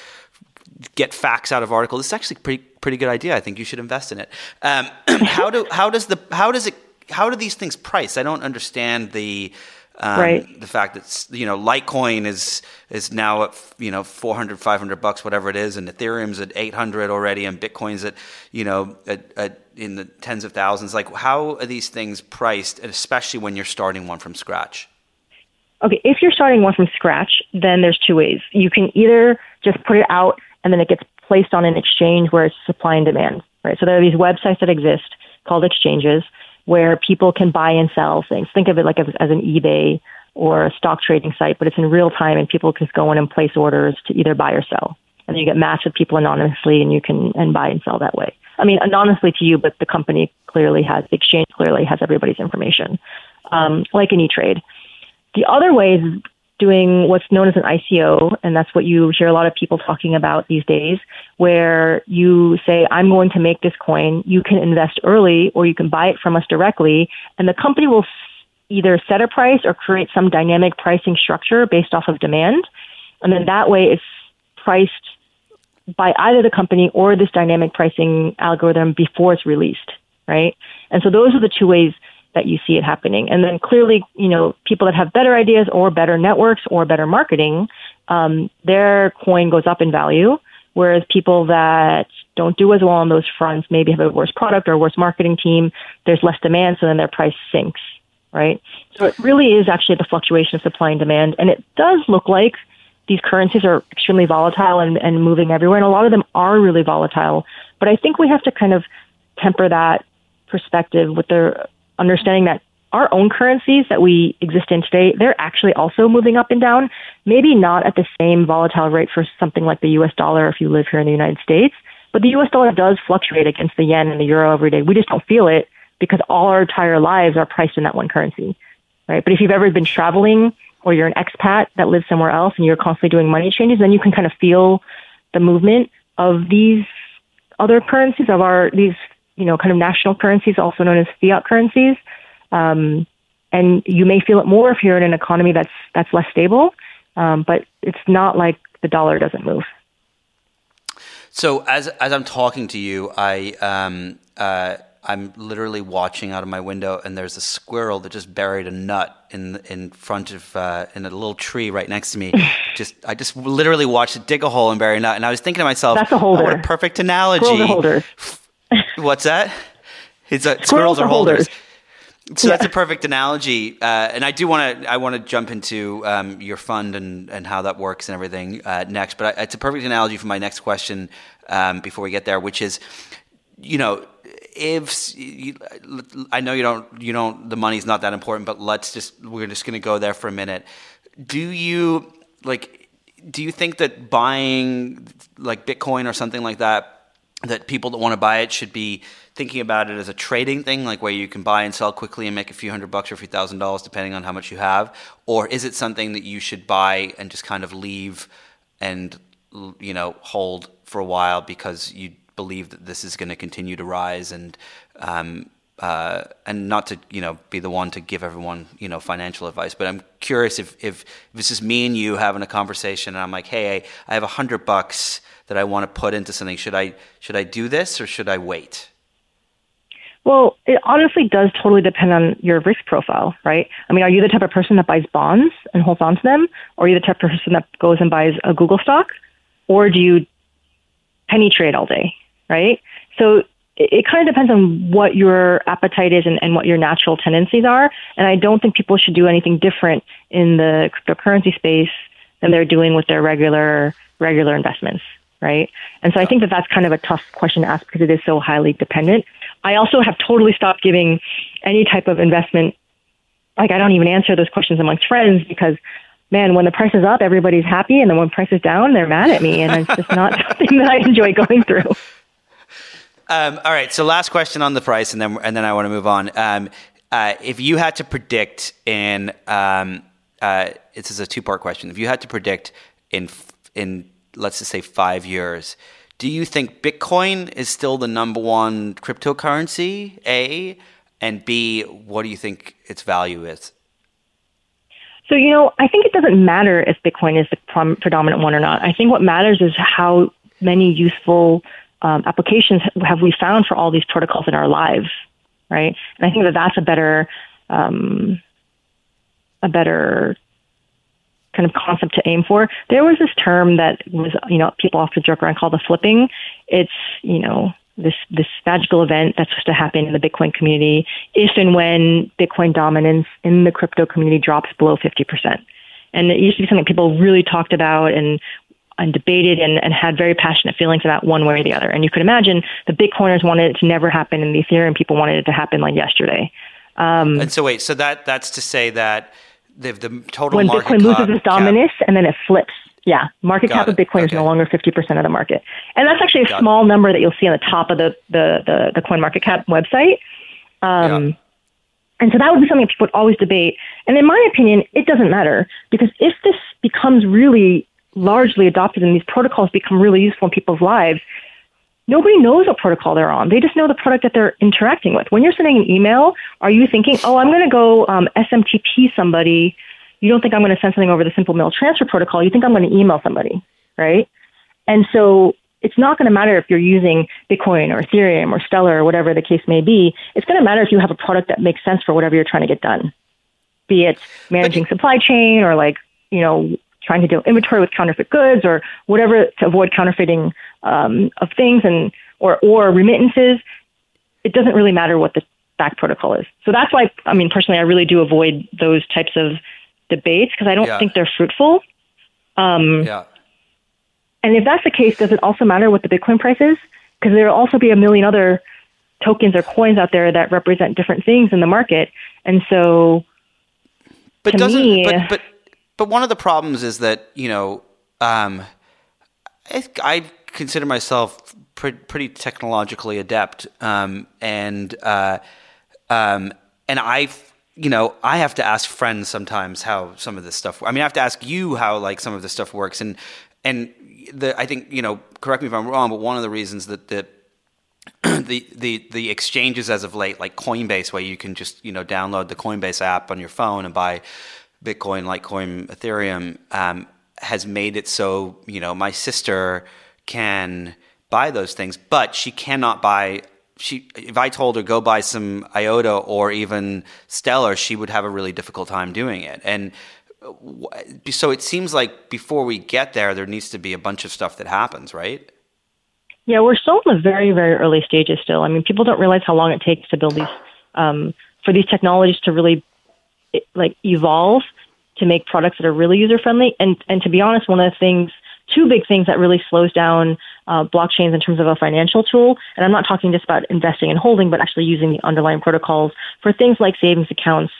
get facts out of articles. It's actually a pretty pretty good idea. I think you should invest in it. Um, (clears throat) how do how does the how does it how do these things price? I don't understand the um, right. the fact that you know Litecoin is is now at you know 400 500 bucks whatever it is and Ethereum's at 800 already and Bitcoin's at you know at, at in the tens of thousands like how are these things priced especially when you're starting one from scratch Okay, if you're starting one from scratch, then there's two ways. You can either just put it out and then it gets placed on an exchange where it's supply and demand, right? So there are these websites that exist called exchanges where people can buy and sell things. Think of it like as, as an eBay or a stock trading site, but it's in real time and people can go in and place orders to either buy or sell. And then you get matched with people anonymously and you can and buy and sell that way. I mean, anonymously to you, but the company clearly has, the exchange clearly has everybody's information, um, like an E-Trade. The other way is doing what's known as an ICO, and that's what you hear a lot of people talking about these days, where you say, I'm going to make this coin. You can invest early or you can buy it from us directly, and the company will either set a price or create some dynamic pricing structure based off of demand. And then that way it's priced by either the company or this dynamic pricing algorithm before it's released, right? And so those are the two ways that you see it happening. And then clearly, you know, people that have better ideas or better networks or better marketing, um, their coin goes up in value. Whereas people that don't do as well on those fronts maybe have a worse product or a worse marketing team, there's less demand, so then their price sinks, right? So it really is actually the fluctuation of supply and demand. And it does look like these currencies are extremely volatile and, and moving everywhere. And a lot of them are really volatile. But I think we have to kind of temper that perspective with the understanding that our own currencies that we exist in today, they're actually also moving up and down. Maybe not at the same volatile rate for something like the US dollar if you live here in the United States, but the US dollar does fluctuate against the yen and the euro every day. We just don't feel it because all our entire lives are priced in that one currency. right? But if you've ever been traveling or you're an expat that lives somewhere else and you're constantly doing money changes, then you can kind of feel the movement of these other currencies of our these you know kind of national currencies, also known as fiat currencies. Um, and you may feel it more if you're in an economy that's that's less stable. Um, but it's not like the dollar doesn't move. So as as I'm talking to you, I um, uh, I'm literally watching out of my window, and there's a squirrel that just buried a nut in in front of uh, in a little tree right next to me. (laughs) just I just literally watched it dig a hole and bury a nut, and I was thinking to myself, "That's a holder." Oh, what a perfect analogy. Squirrels are holders. What's that? It's a, squirrels, are holders. holders. So yeah. that's a perfect analogy, uh, and I do want to I want to jump into um, your fund and, and how that works and everything uh, next. But I, it's a perfect analogy for my next question um, before we get there, which is, you know, if you, I know you don't you don't the money's not that important, but let's just we're just going to go there for a minute. Do you like? Do you think that buying like Bitcoin or something like that that people that want to buy it should be thinking about it as a trading thing, like where you can buy and sell quickly and make a few hundred bucks or a few thousand dollars depending on how much you have, or is it something that you should buy and just kind of leave and you know hold for a while because you believe that this is going to continue to rise and um, uh, and not to you know be the one to give everyone you know financial advice, but I'm curious if if, if this is me and you having a conversation and I'm like, hey, I, I have a hundred bucks that I want to put into something. Should I should I do this or should I wait? Well, it honestly does totally depend on your risk profile, right? I mean, are you the type of person that buys bonds and holds on to them, or are you the type of person that goes and buys a Google stock, or do you penny trade all day? right? So it, kind of depends on what your appetite is and, and what your natural tendencies are. And I don't think people should do anything different in the cryptocurrency space than they're doing with their regular regular investments, right? And so I think that that's kind of a tough question to ask because it is so highly dependent. I also have totally stopped giving any type of investment. Like I don't even answer those questions amongst friends because man, when the price is up, everybody's happy, and then when price is down, they're mad at me, and it's just not (laughs) something that I enjoy going through. Um, all right. So last question on the price, and then and then I want to move on. Um, uh, if you had to predict in, um, uh, this is a two part question. If you had to predict in in let's just say five years, do you think Bitcoin is still the number one cryptocurrency? A and B, what do you think its value is? So, you know, I think it doesn't matter if Bitcoin is the predominant one or not. I think what matters is how many useful um, applications have we found for all these protocols in our lives, right? And I think that that's a better, um, a better kind of concept to aim for. There was this term that was, you know, people often joke around called the flippening. It's, you know, this this magical event that's supposed to happen in the Bitcoin community if and when Bitcoin dominance in the crypto community drops below 50%. And it used to be something people really talked about and and debated and, and had very passionate feelings about one way or the other. And you could imagine the Bitcoiners wanted it to never happen, and the Ethereum people wanted it to happen like yesterday. Um, and so, wait, so that that's to say that the, the total when Bitcoin loses its dominance cap. and then it flips. Yeah, market Got cap it. of Bitcoin okay. is no longer 50% of the market. And that's actually a Got small it. number that you'll see on the top of the, the, the, the Coin Market Cap website. Um, yeah. And so that would be something people would always debate. And in my opinion, it doesn't matter because if this becomes really largely adopted and these protocols become really useful in people's lives, nobody knows what protocol they're on. They just know the product that they're interacting with. When you're sending an email, are you thinking, oh, I'm going to go um, SMTP somebody? You don't think I'm going to send something over the simple mail transfer protocol. You think I'm going to email somebody, right? And so it's not going to matter if you're using Bitcoin or Ethereum or Stellar or whatever the case may be. It's going to matter if you have a product that makes sense for whatever you're trying to get done, be it managing supply chain or like, you know, trying to deal inventory with counterfeit goods or whatever to avoid counterfeiting um, of things and or or remittances. It doesn't really matter what the back protocol is. So that's why I mean personally I really do avoid those types of debates because I don't yeah. think they're fruitful. Um, yeah. And if that's the case, does it also matter what the Bitcoin price is? Because there will also be a million other tokens or coins out there that represent different things in the market, and so. But doesn't me, but, but but one of the problems is that you know um, I, I, consider myself pre- pretty technologically adept, um, and uh, um, and I you know, I have to ask friends sometimes how some of this stuff. I mean, I have to ask you how like some of this stuff works, and and the I think you know, correct me if I'm wrong, but one of the reasons that that (clears throat) the the the exchanges as of late, like Coinbase, where you can just you know download the Coinbase app on your phone and buy Bitcoin, Litecoin, Ethereum, um, has made it so you know my sister can buy those things, but she cannot buy she if I told her go buy some IOTA or even Stellar, she would have a really difficult time doing it. And so it seems like before we get there, there needs to be a bunch of stuff that happens, right? Yeah, we're still in the very, very early stages still. I mean, people don't realize how long it takes to build these, um, for these technologies to really like evolve to make products that are really user friendly. And, and to be honest, one of the things two big things that really slows down uh, blockchains in terms of a financial tool. And I'm not talking just about investing and holding, but actually using the underlying protocols for things like savings accounts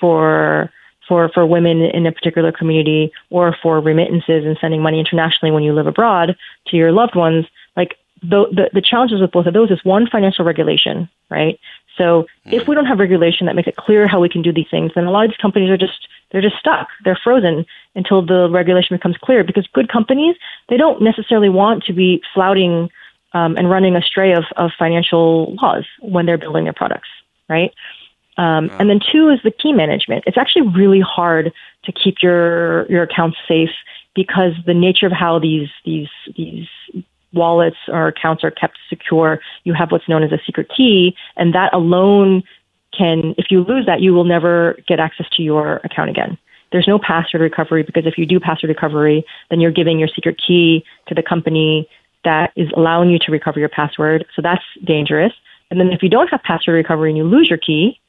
for for for women in a particular community or for remittances and sending money internationally when you live abroad to your loved ones. Like the, the, the challenges with both of those is one financial regulation, right? So if we don't have regulation that makes it clear how we can do these things, then a lot of these companies are just they're just stuck. They're frozen until the regulation becomes clear because good companies, they don't necessarily want to be flouting um, and running astray of, of financial laws when they're building their products, right? Um, and then two is the key management. It's actually really hard to keep your your accounts safe because the nature of how these these these wallets or accounts are kept secure, you have what's known as a secret key, and that alone can, if you lose that, you will never get access to your account again. There's no password recovery because if you do password recovery, then you're giving your secret key to the company that is allowing you to recover your password. So that's dangerous. And then if you don't have password recovery and you lose your key,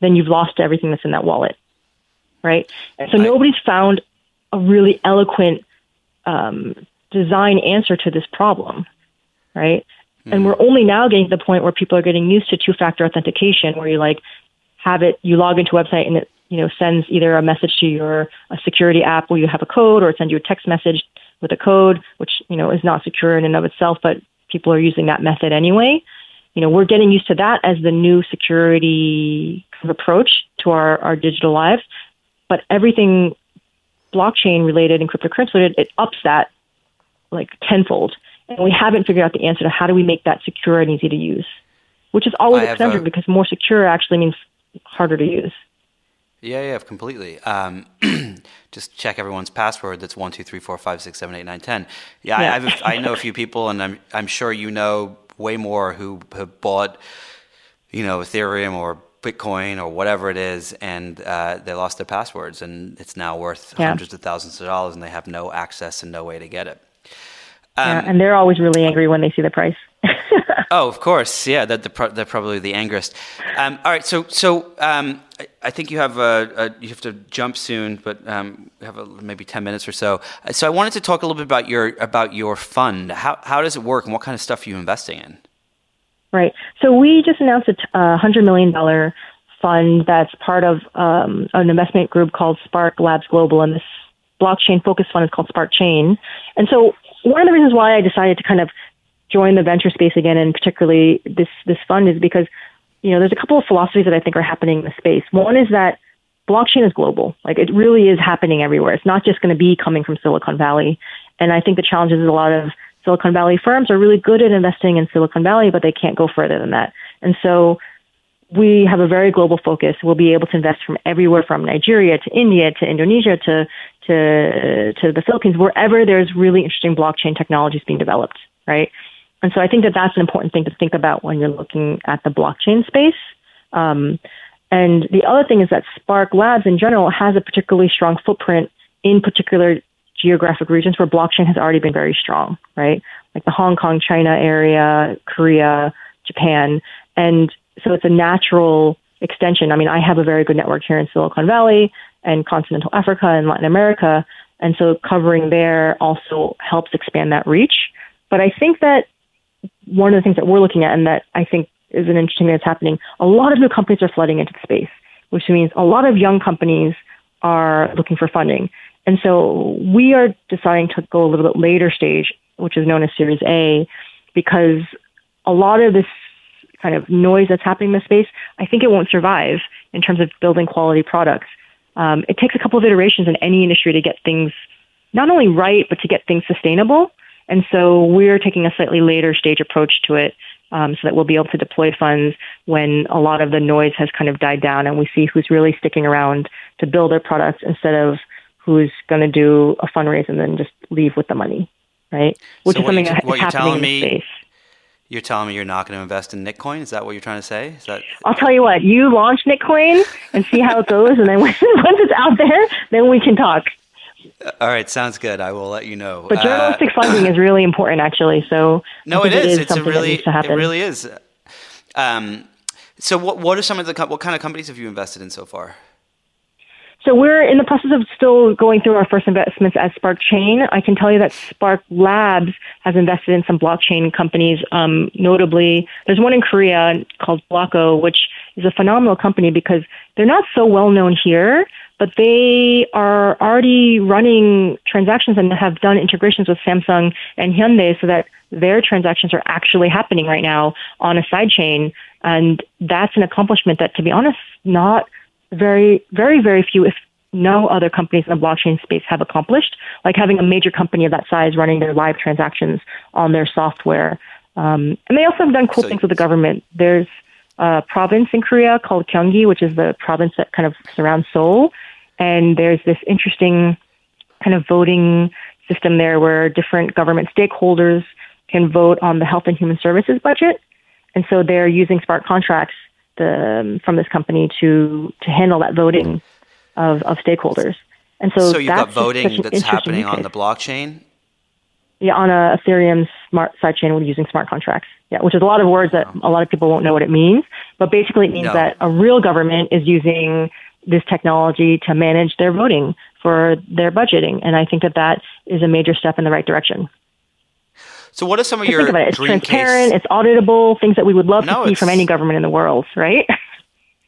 then you've lost everything that's in that wallet. Right? And so I, nobody's found a really eloquent um, design answer to this problem. Right? And hmm. we're only now getting to the point where people are getting used to two factor authentication, where you like have it, you log into a website and it, you know, sends either a message to your a security app where you have a code or it sends you a text message with a code, which, you know, is not secure in and of itself, but people are using that method anyway. You know, we're getting used to that as the new security kind of approach to our, our digital lives. But everything blockchain related and cryptocurrency related, it ups that like tenfold. And we haven't figured out the answer to how do we make that secure and easy to use, which is always a conundrum because more secure actually means harder to use. Yeah, yeah, completely. Um, (clears throat) just check everyone's password. That's one, two, three, four, five, six, seven, eight, nine, ten. Yeah, yeah. I, I've, I know a few people, and I'm I'm sure you know way more who have bought, you know, Ethereum or Bitcoin or whatever it is, and uh, they lost their passwords, and it's now worth yeah. hundreds of thousands of dollars, and they have no access and no way to get it. Um, yeah, and they're always really angry when they see the price. (laughs) oh, of course, yeah. That they're, they're probably the angriest. Um, all right, so so um, I think you have a, a, you have to jump soon, but um, we have a, maybe ten minutes or so. So I wanted to talk a little bit about your about your fund. How how does it work, and what kind of stuff are you investing in? Right. So we just announced a hundred million dollar fund that's part of um, an investment group called Spark Labs Global, and this blockchain focused fund is called Spark Chain. And so one of the reasons why I decided to kind of join the venture space again, and particularly this this fund, is because you know there's a couple of philosophies that I think are happening in the space. One is that blockchain is global; like it really is happening everywhere. It's not just going to be coming from Silicon Valley. And I think the challenge is a lot of Silicon Valley firms are really good at investing in Silicon Valley, but they can't go further than that. And so we have a very global focus. We'll be able to invest from everywhere from Nigeria to India to Indonesia to to to the Philippines, wherever there's really interesting blockchain technologies being developed, right? And so I think that that's an important thing to think about when you're looking at the blockchain space. Um, and the other thing is that Spark Labs in general has a particularly strong footprint in particular geographic regions where blockchain has already been very strong, right? Like the Hong Kong, China area, Korea, Japan. And so it's a natural extension. I mean, I have a very good network here in Silicon Valley and continental Africa and Latin America. And so covering there also helps expand that reach. But I think that one of the things that we're looking at and that I think is an interesting thing that's happening, a lot of new companies are flooding into the space, which means a lot of young companies are looking for funding. And so we are deciding to go a little bit later stage, which is known as Series A, because a lot of this kind of noise that's happening in the space, I think it won't survive in terms of building quality products. Um, it takes a couple of iterations in any industry to get things not only right, but to get things sustainable. And so we're taking a slightly later stage approach to it um, so that we'll be able to deploy funds when a lot of the noise has kind of died down and we see who's really sticking around to build their products instead of who's going to do a fundraise and then just leave with the money, right? Which So is what something you- that what is you're happening telling in the me- space. You're telling me you're not going to invest in Bitcoin? Is that what you're trying to say? Is that I'll tell you what, you launch Bitcoin and see how it goes, and then (laughs) once it's out there, then we can talk. all right? Sounds good. I will let you know. But Uh, journalistic funding is really important, actually. So No, it is. It's a something that really, needs to it really is. Um, so, what what are some of the what kind of companies have you invested in so far? So we're in the process of still going through our first investments as Spark Chain. I can tell you that Spark Labs has invested in some blockchain companies. Um, notably, there's one in Korea called Blocko, which is a phenomenal company because they're not so well known here, but they are already running transactions and have done integrations with Samsung and Hyundai so that their transactions are actually happening right now on a sidechain. And that's an accomplishment that, to be honest, not very, very, very few, if no other companies in the blockchain space have accomplished, like having a major company of that size running their live transactions on their software. Um, and they also have done cool So- things with the government. There's a province in Korea called Gyeonggi, which is the province that kind of surrounds Seoul. And there's this interesting kind of voting system there where different government stakeholders can vote on the health and human services budget. And so they're using smart contracts the, um, from this company to, to handle that voting of, of stakeholders. And so, So, you've got voting that's happening on the blockchain. yeah, on a Ethereum smart sidechain with using smart contracts. Yeah, which is a lot of words that a lot of people won't know what it means. But basically, it means No. that a real government is using this technology to manage their voting for their budgeting, and I think that that is a major step in the right direction. So, what are some of your think about it; it's transparent, case? it's auditable, things that we would love No, to see from any government in the world, right? (laughs)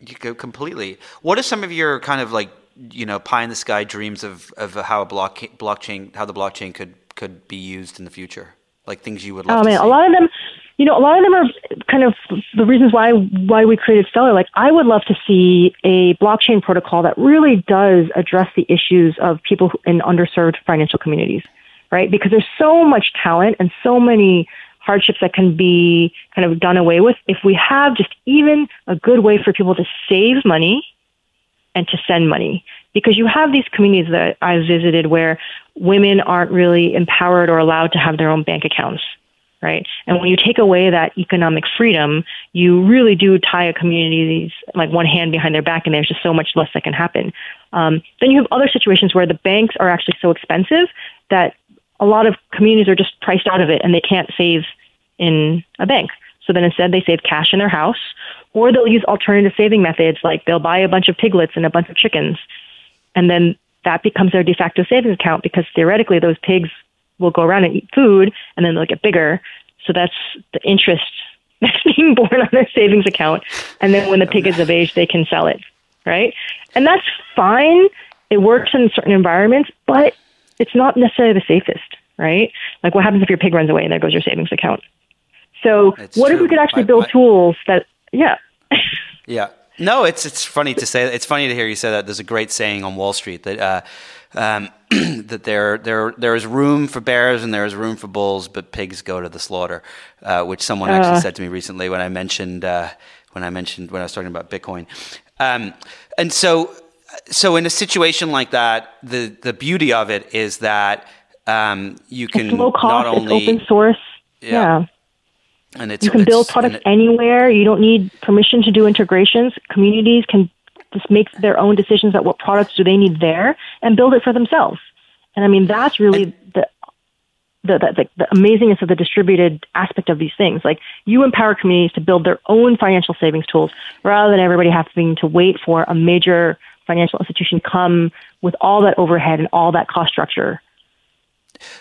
You go completely. What are some of your kind of like you know pie in the sky dreams of, of how a block blockchain how the blockchain could could be used in the future? Like things you would love Oh to man, see. a lot of them, you know, a lot of them are kind of the reasons why why we created Stellar. Like, I would love to see a blockchain protocol that really does address the issues of people in underserved financial communities, right? Because there's so much talent and so many hardships that can be kind of done away with if we have just even a good way for people to save money and to send money. Because you have these communities that I've visited where women aren't really empowered or allowed to have their own bank accounts, right? And when you take away that economic freedom, you really do tie a community's like one hand behind their back, and there's just so much less that can happen. Um, then you have other situations where the banks are actually so expensive that a lot of communities are just priced out of it and they can't save in a bank. So then instead they save cash in their house or they'll use alternative saving methods like they'll buy a bunch of piglets and a bunch of chickens and then that becomes their de facto savings account because theoretically those pigs will go around and eat food and then they'll get bigger. So that's the interest (laughs) that's being born on their savings account. And then when the pig is of age, they can sell it, right? And that's fine. It works in certain environments, but it's not necessarily the safest, right? Like what happens if your pig runs away and there goes your savings account? So It's what if we could actually I- build I- tools that, yeah, (laughs) Yeah. No, it's it's funny to say. It's funny to hear you say that. There's a great saying on Wall Street that uh, um, (clears throat) that there there there is room for bears and there is room for bulls, but pigs go to the slaughter. Uh, which someone actually Uh. said to me recently when I mentioned uh, when I mentioned when I was talking about Bitcoin. Um, and so so in a situation like that, the the beauty of it is that um, you can it's low cost, not only it's open source. Yeah. yeah. and it's You can it's- build products it- anywhere. You don't need permission to do integrations. Communities can just make their own decisions about what products do they need there and build it for themselves. And I mean, that's really the, the, the, the, the amazingness of the distributed aspect of these things. Like you empower communities to build their own financial savings tools rather than everybody having to wait for a major financial institution come with all that overhead and all that cost structure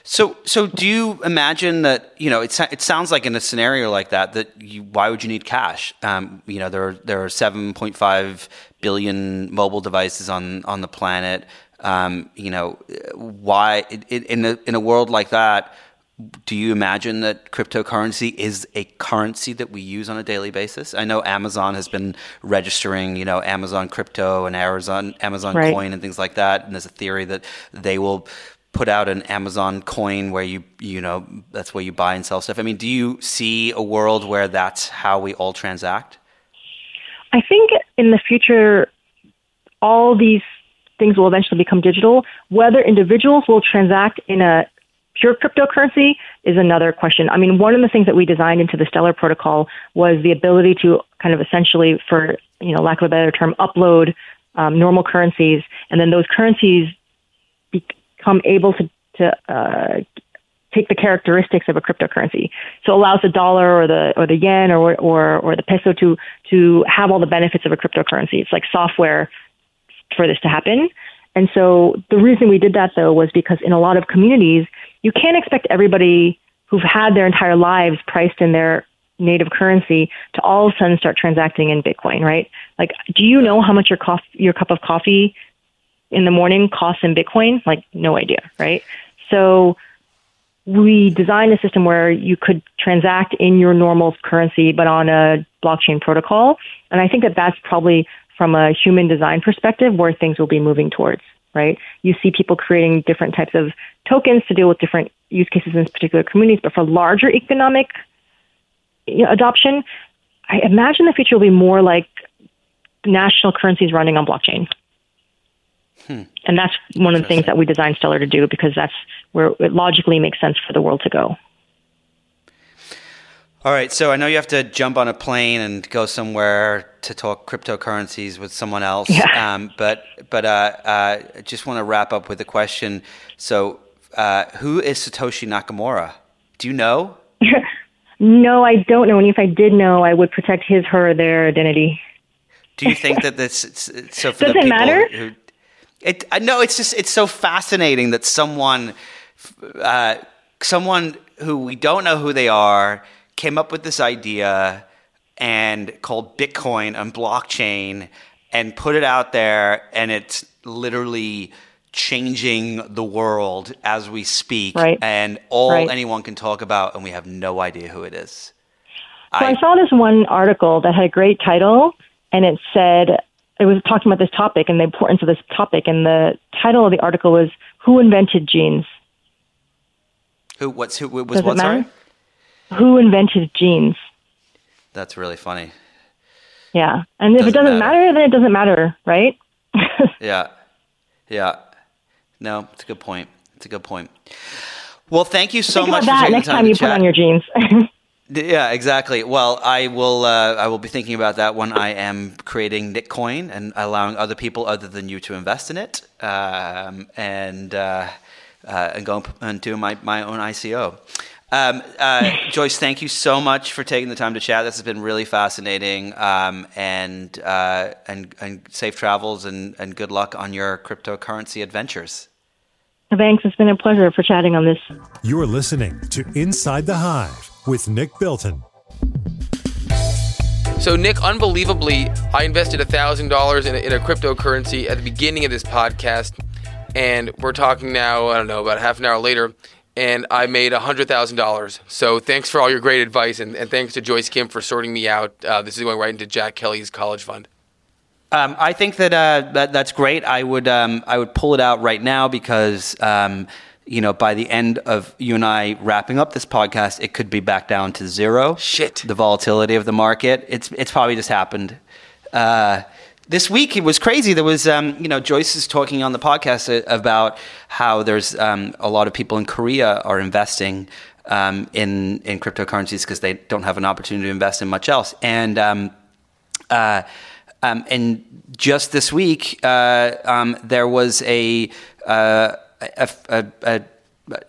So, so do you imagine that you know it? It sounds like in a scenario like that that you, why would you need cash? Um, you know, there are, there are seven point five billion mobile devices on on the planet. Um, you know, why in a in a world like that, do you imagine that cryptocurrency is a currency that we use on a daily basis? I know Amazon has been registering, you know, Amazon crypto and Amazon Amazon Right. coin and things like that. And there's a theory that they will put out an Amazon coin where you you know that's where you buy and sell stuff. I mean, do you see a world where that's how we all transact? I think in the future, all these things will eventually become digital. Whether individuals will transact in a pure cryptocurrency is another question. I mean, one of the things that we designed into the Stellar protocol was the ability to kind of essentially, for you know, lack of a better term, upload um, normal currencies, and then those currencies become able to to uh, take the characteristics of a cryptocurrency. So it allows the dollar or the or the yen or or or the peso to to have all the benefits of a cryptocurrency. It's like software for this to happen. And so the reason we did that though was because in a lot of communities, you can't expect everybody who've had their entire lives priced in their native currency to all of a sudden start transacting in Bitcoin, right? Like, do you know how much your cof- your cup of coffee in the morning costs in Bitcoin? Like, no idea, right? So we designed a system where you could transact in your normal currency, but on a blockchain protocol. And I think that that's probably from a human design perspective where things will be moving towards, right? You see people creating different types of tokens to deal with different use cases in particular communities, but for larger economic you know, adoption, I imagine the future will be more like national currencies running on blockchain. Hmm. And that's one of the things that we designed Stellar to do because that's where it logically makes sense for the world to go. All right, so I know you have to jump on a plane and go somewhere to talk cryptocurrencies with someone else. Yeah. (laughs) Um, but but uh, uh, I just want to wrap up with a question. So, uh, who is Satoshi Nakamura? Do you know? (laughs) No, I don't know. And if I did know, I would protect his, her, their identity. Do you think that this? So for Does the it matter? Who, it know it's just it's so fascinating that someone, uh, someone who we don't know who they are, came up with this idea and called Bitcoin and blockchain and put it out there, and it's literally changing the world as we speak, Right. and all Right. anyone can talk about, and we have no idea who it is. So I, saw this one article that had a great title, and it said it was talking about this topic and the importance of this topic. And the title of the article was "Who invented jeans? who? What's who? Was Does what? Sorry? Who invented jeans?" that's really funny. Yeah, and if Doesn't it doesn't matter. matter, then it doesn't matter, right? (laughs) Yeah. Yeah. No, it's a good point. It's a good point. Well, thank you so Think much about for that next time, time you put on your jeans. (laughs) Yeah, exactly. Well, I will. Uh, I will be thinking about that when I am creating Bitcoin and allowing other people other than you to invest in it, um, and uh, uh, and going and doing my, my own ICO. Um, uh, Joyce, thank you so much for taking the time to chat. This has been really fascinating, um, and uh, and and safe travels and, and good luck on your cryptocurrency adventures. Thanks. It's been a pleasure for chatting on this. You're listening to Inside the Hive with Nick Bilton. So, Nick, unbelievably, I invested $1,000 in in a cryptocurrency at the beginning of this podcast. And we're talking now, I don't know, about half an hour later, and I made $100,000. So, thanks for all your great advice. And, and thanks to Joyce Kim for sorting me out. Uh, this is going right into Jack Kelly's college fund. Um, I think that, uh, that that's great. I would um, I would pull it out right now because um, you know by the end of you and I wrapping up this podcast, it could be back down to zero. Shit. the volatility of the market. It's it's probably just happened. Uh, this week it was crazy. There was um, you know Joyce is talking on the podcast uh, about how there's um, a lot of people in Korea are investing. Um, in in cryptocurrencies because they don't have an opportunity to invest in much else, and um, uh, um, and just this week, uh, um, there was a, uh, a, a, a, a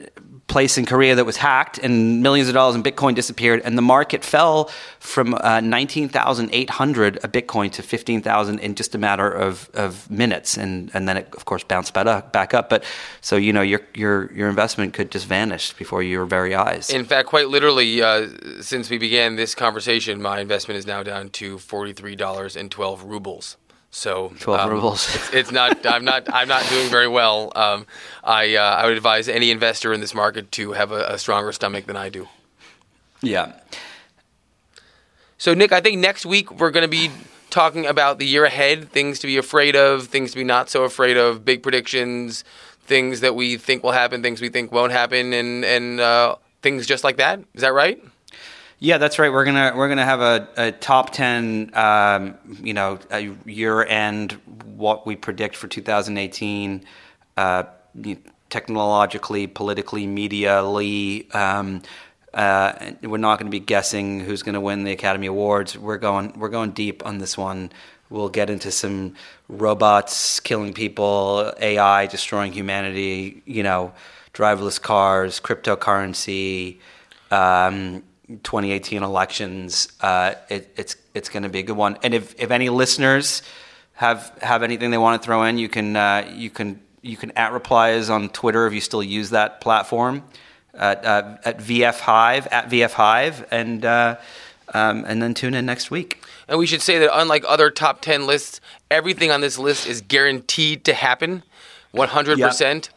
place in Korea that was hacked, and millions of dollars in Bitcoin disappeared, and the market fell from uh, nineteen thousand eight hundred a Bitcoin to fifteen thousand in just a matter of, of minutes, and and then it of course bounced back up, back up. But so you know your your your investment could just vanish before your very eyes. In fact, quite literally, uh, since we began this conversation, my investment is now down to forty three dollars and twelve rubles. So 12 um, rubles. It's, it's not. I'm not. I'm not doing very well. Um, I uh, I would advise any investor in this market to have a, a stronger stomach than I do. Yeah. So Nick, I think next week we're going to be talking about the year ahead, things to be afraid of, things to be not so afraid of, big predictions, things that we think will happen, things we think won't happen, and and uh, things just like that. Is that right? Yeah, that's right. We're gonna we're gonna have a, a top ten, um, you know, year end what we predict for 2018, uh, technologically, politically, medially. Um, uh, we're not going to be guessing who's going to win the Academy Awards. We're going we're going deep on this one. We'll get into some robots killing people, AI destroying humanity. You know, driverless cars, cryptocurrency. Um, 2018 elections, uh, it, it's it's going to be a good one. And if, if any listeners have have anything they want to throw in, you can uh, you can you can at replies on Twitter if you still use that platform at uh, at VF Hive at VF Hive, and uh, um, and then tune in next week. And we should say that unlike other top 10 lists, everything on this list is guaranteed to happen 100%.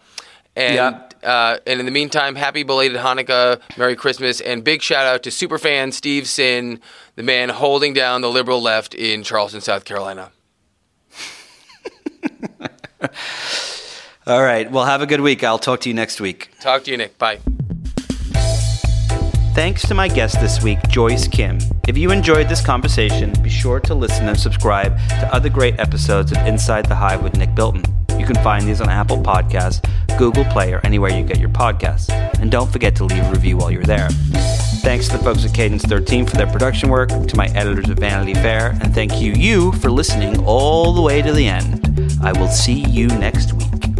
And Yep. Uh, and in the meantime, happy belated Hanukkah, Merry Christmas, and big shout out to superfan Steve Sin, the man holding down the liberal left in Charleston, South Carolina. All right. Well, have a good week. I'll talk to you next week. Talk to you, Nick. Bye. Thanks to my guest this week, Joyce Kim. If you enjoyed this conversation, be sure to listen and subscribe to other great episodes of Inside the Hive with Nick Bilton. You can find these on Apple Podcasts, Google Play, or anywhere you get your podcasts. And don't forget to leave a review while you're there. Thanks to the folks at Cadence 13 for their production work, to my editors at Vanity Fair, and thank you, you, for listening all the way to the end. I will see you next week.